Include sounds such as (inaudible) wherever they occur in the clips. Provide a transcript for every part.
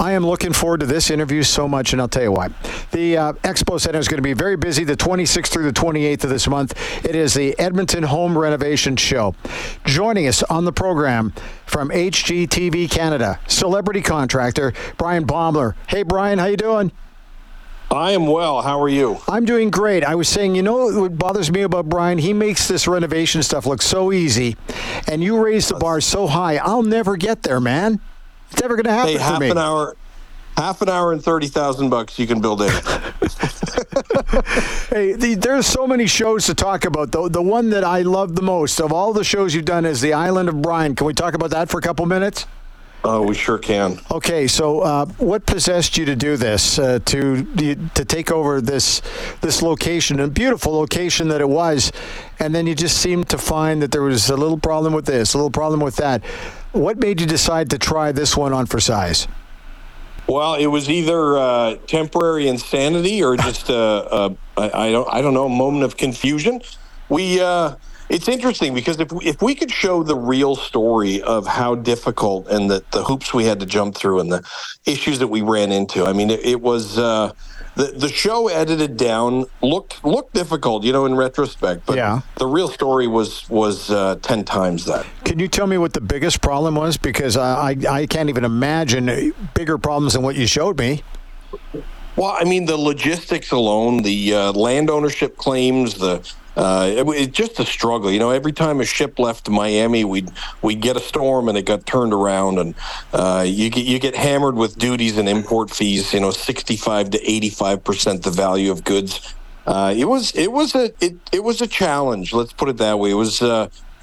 I am looking forward to this interview so much, and I'll tell you why. The uh, Expo Center is going to be very busy the 26th through the 28th of this month. It is the Edmonton Home Renovation Show. Joining us on the program from HGTV Canada, celebrity contractor Bryan Baeumler. Hey, Bryan, how you doing? I am well. How are you? I'm doing great. I was saying, you know what bothers me about Bryan? He makes this renovation stuff look so easy, and you raise the bar so high. I'll never get there, man. It's never going to happen hey, half an hour, half an hour and thirty thousand bucks. You can build it. (laughs) hey, the, there's so many shows to talk about. The, the one that I love the most of all the shows you've done is The Island of Bryan. Can we talk about that for a couple minutes? Oh, we sure can. Okay, so uh, what possessed you to do this? Uh, to to take over this this location, a beautiful location that it was, and then you just seemed to find that there was a little problem with this, a little problem with that. What made you decide to try this one on for size? Well, it was either uh, temporary insanity or just a, a I, I don't I don't know moment of confusion. We uh, it's interesting because if we, if we could show the real story of how difficult and the, the hoops we had to jump through and the issues that we ran into, I mean, it, it was uh, the the show edited down looked looked difficult, you know, in retrospect. But Yeah. the real story was was uh, ten times that. Can you tell me what the biggest problem was? Because I, I, I can't even imagine bigger problems than what you showed me. Well, I mean, the logistics alone, the uh, land ownership claims, the uh, it, just a struggle. You know, every time a ship left Miami, we'd we'd get a storm and it got turned around, and uh, you get you get hammered with duties and import fees. You know, sixty five to eighty five percent the value of goods. Uh, it was it was a it, it was a challenge. Let's put it that way. It was.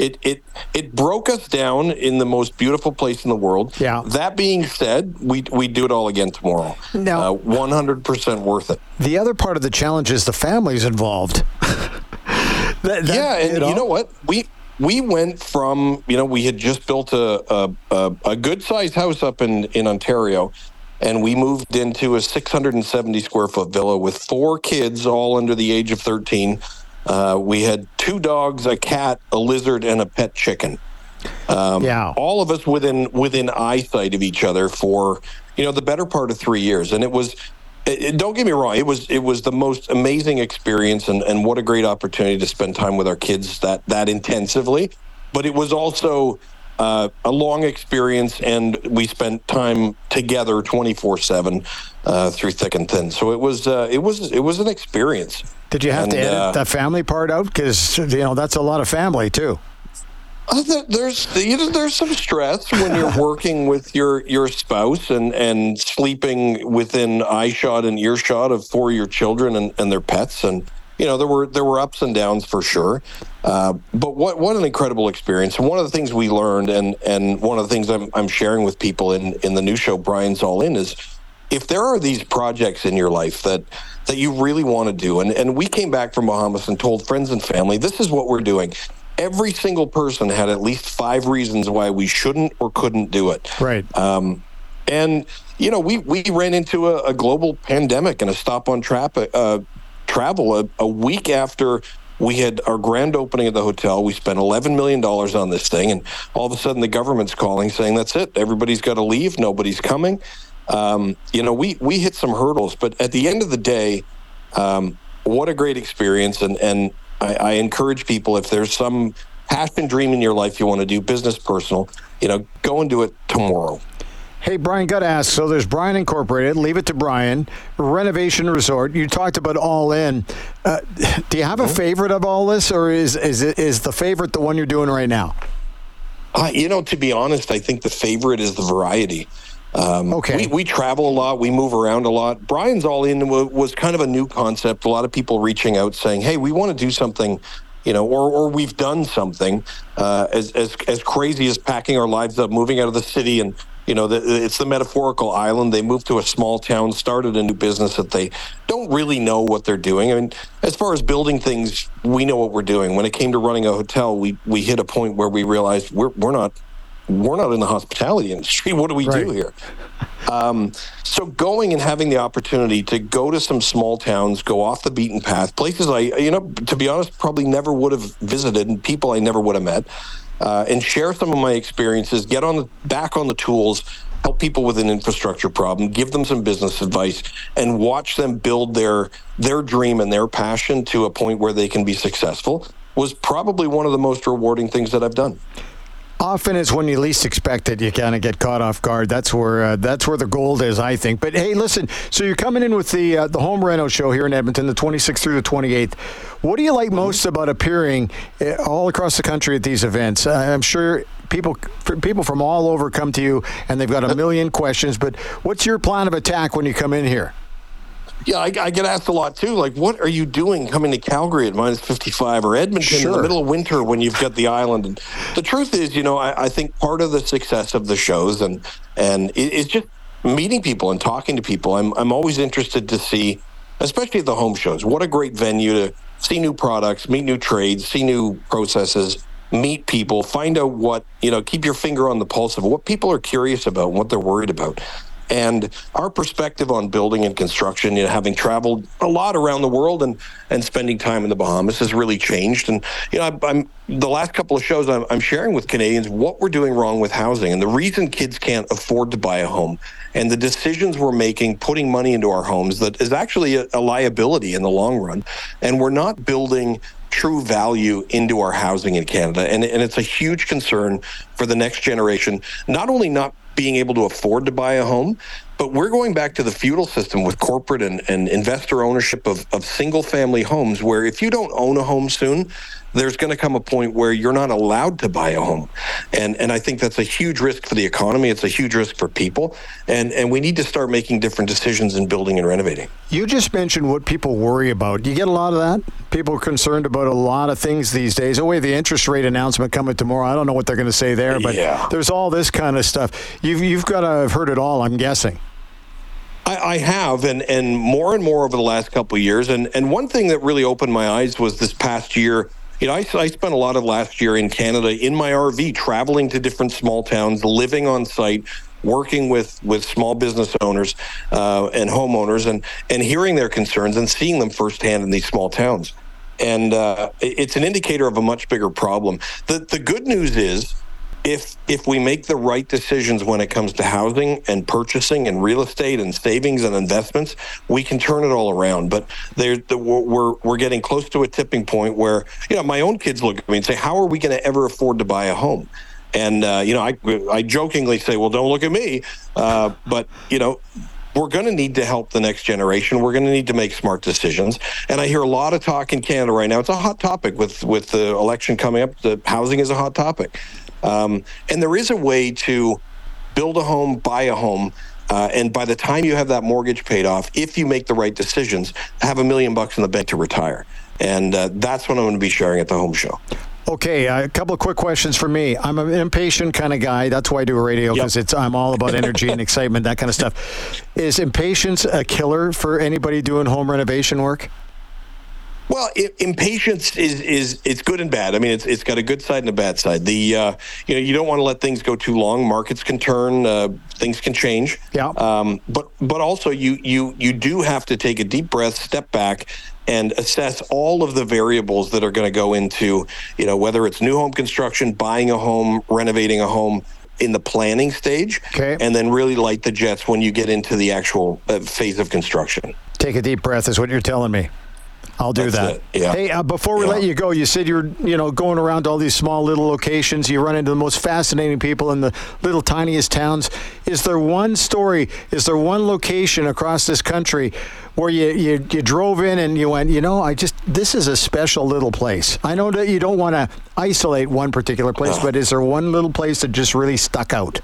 Uh, it, it it broke us down in the most beautiful place in the world. Yeah. That being said, we we do it all again tomorrow. Now- one hundred percent worth it. The other part of the challenge is the families involved. (laughs) That- that- yeah, and you know? what? We we went from you know we had just built a a, a, a good sized house up in in Ontario, and we moved into a 670 square foot villa with four kids, all under the age of 13. Uh, we had two dogs, a cat, a lizard, and a pet chicken. Um, Yeah. all of us within within eyesight of each other for you know the better part of three years, and it was. It, it- don't get me wrong; it was it was the most amazing experience, and, and what a great opportunity to spend time with our kids that that intensively. But it was also uh, a long experience, and we spent time together twenty four seven through thick and thin. So it was uh, it was it was an experience. Did you have to And, edit uh, the family part out? Because you know that's a lot of family too. Uh, there's you know, there's some stress when you're (laughs) working with your your spouse and and sleeping within eyeshot and earshot of four of your children and, and their pets and you know there were there were ups and downs for sure. Uh, but what what an incredible experience. And one of the things we learned and and one of the things I'm, I'm sharing with people in in the new show Bryan's All In is if there are these projects in your life that that you really want to do and and we came back from Bahamas and told friends and family this is what we're doing. Every single person had at least five reasons why we shouldn't or couldn't do it. Right. um, and you know, we we ran into a, a global pandemic and a stop on trap uh, travel a, a week after we had our grand opening at the hotel. We spent eleven million dollars on this thing, and all of a sudden the government's calling saying that's it. Everybody's got to leave. Nobody's coming. Um, you know, we we hit some hurdles, but at the end of the day, um, what a great experience! And and I, I encourage people if there's some passion dream in your life you want to do, business, personal, you know, go and do it tomorrow. Hey, Bryan, got to ask. So there's Bryan Incorporated, Leave It to Bryan, Renovation Resort. You talked about All In. Uh, do you have a favorite of all this, or is is it, is the favorite the one you're doing right now? Uh, you know, to be honest, I think the favorite is the variety. Um, Okay. We, we travel a lot. We move around a lot. Bryan's All In wa- was kind of a new concept. A lot of people reaching out saying, hey, we want to do something, you know, or, or we've done something uh, as, as, as crazy as packing our lives up, moving out of the city. And, you know, the, it's the metaphorical island. They moved to a small town, started a new business that they don't really know what they're doing. I mean, as far as building things, we know what we're doing. When it came to running a hotel, we, we hit a point where we realized we're, we're not we're not in the hospitality (laughs) industry. What do we Right. do here? Um, so going and having the opportunity to go to some small towns, go off the beaten path, places I, you know, to be honest, probably never would have visited, and people I never would have met. Uh, and share some of my experiences. Get on the back on the tools. Help people with an infrastructure problem, give them some business advice, and watch them build their their dream and their passion to a point where they can be successful. Was probably one of the most rewarding things that I've done often it's when you least expect it you kind of get caught off guard. That's where uh, that's where the gold is i think. But hey listen so you're coming in with the uh, the home reno show here in edmonton the 26th through the 28th what do you like most about appearing uh, all across the country at these events? I'm sure people people from all over come to you and they've got a million questions but what's your plan of attack when you come in here yeah, I, I, get asked a lot too. Like, what are you doing coming to Calgary at minus 55 or Edmonton sure. in the middle of winter when you've got the island? And the truth is, you know, I, I think part of the success of the shows and and it's just meeting people and talking to people. I'm I'm always interested to see, especially at the home shows, what a great venue to see new products, meet new trades, see new processes, meet people, find out what you know, keep your finger on the pulse of what people are curious about, and what they're worried about. And our perspective on building and construction, you know, having traveled a lot around the world and and spending time in the Bahamas has really changed. And you know, I, am the last couple of shows I'm, I'm sharing with Canadians what we're doing wrong with housing and the reason kids can't afford to buy a home and the decisions we're making putting money into our homes that is actually a, a liability in the long run. And we're not building true value into our housing in Canada. And, and it's a huge concern for the next generation, not only not being able to afford to buy a home. But we're going back to the feudal system with corporate and, and investor ownership of, of single family homes, where if you don't own a home soon, there's going to come a point where you're not allowed to buy a home. And and I think that's a huge risk for the economy. It's a huge risk for people. And and we need to start making different decisions in building and renovating. You just mentioned what people worry about. You get a lot of that? People are concerned about a lot of things these days. Oh, wait, the interest rate announcement coming tomorrow. I don't know what they're going to say there, but yeah. there's all this kind of stuff. You've you've got to have heard it all, I'm guessing. I, I, have, and and more and more over the last couple of years. And and one thing that really opened my eyes was this past year you know, I, I spent a lot of last year in Canada in my RV, traveling to different small towns, living on site, working with with small business owners uh, and homeowners, and and hearing their concerns and seeing them firsthand in these small towns. And uh, it's an indicator of a much bigger problem. The the good news is if if we make the right decisions when it comes to housing and purchasing and real estate and savings and investments, we can turn it all around. But there, the, we're we're getting close to a tipping point where you know my own kids look at me and say, "How are we going to ever afford to buy a home?" And uh, you know, I I jokingly say, "Well, don't look at me," uh, but you know we're going to need to help the next generation. We're going to need to make smart decisions. And I hear a lot of talk in Canada right now. It's a hot topic with with the election coming up. The housing is a hot topic. Um, and there is a way to build a home, buy a home. Uh, and by the time you have that mortgage paid off, if you make the right decisions, have a million bucks in the bank to retire. And uh, that's what I'm going to be sharing at the home show. Okay, a couple of quick questions for me. I'm an impatient kind of guy. That's why I do radio because yep. it's I'm all about energy and excitement, that kind of stuff. Is impatience a killer for anybody doing home renovation work? Well, it, impatience is is it's good and bad. I mean, it's it's got a good side and a bad side. The uh, you know you don't want to let things go too long. Markets can turn, uh, things can change. Yeah. Um, but but also you you you do have to take a deep breath, step back, and assess all of the variables that are going to go into you know whether it's new home construction, buying a home, renovating a home in the planning stage, okay. and then really light the jets when you get into the actual uh, phase of construction. Take a deep breath is what you're telling me. I'll do That's that. Yeah. Hey, uh, before we yeah. let you go, you said you're you know going around all these small little locations. You run into the most fascinating people in the little tiniest towns. Is there one story? Is there one location across this country where you, you, you drove in and you went, you know, I just this is a special little place. I know that you don't want to isolate one particular place, uh. but is there one little place that just really stuck out?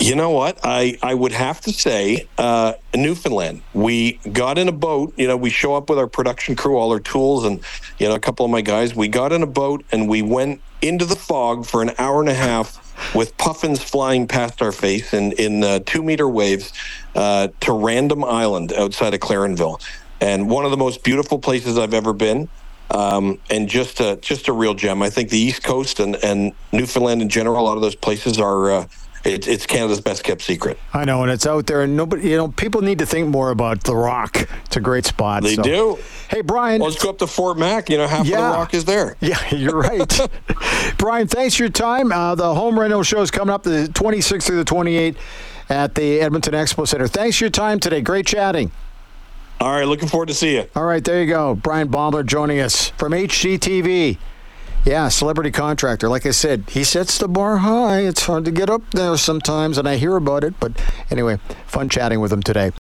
You know what? I, I would have to say uh, Newfoundland. We got in a boat. You know, we show up with our production crew, all our tools, and you know, a couple of my guys. We got in a boat and we went into the fog for an hour and a half with puffins flying past our face in in uh, two meter waves uh, to Random Island outside of Clarenville, and one of the most beautiful places I've ever been. Um, and just a just a real gem. I think the East Coast and, and Newfoundland in general, a lot of those places are uh, it, it's Canada's best kept secret. I know, and it's out there, and nobody, you know, people need to think more about the Rock. It's a great spot. They so. do. Hey, Bryan. Well, let's go up to Fort Mac. You know, half Yeah. of the rock is there. (laughs) Yeah, you're right. (laughs) Bryan, thanks for your time. Uh, the home rental show is coming up the 26th through the 28th at the Edmonton Expo Center. Thanks for your time today. Great chatting. All right, looking forward to see you. All right, there you go. Bryan Baeumler joining us from HGTV. Yeah, celebrity contractor. Like I said, he sets the bar high. It's hard to get up there sometimes, and I hear about it. But anyway, fun chatting with him today.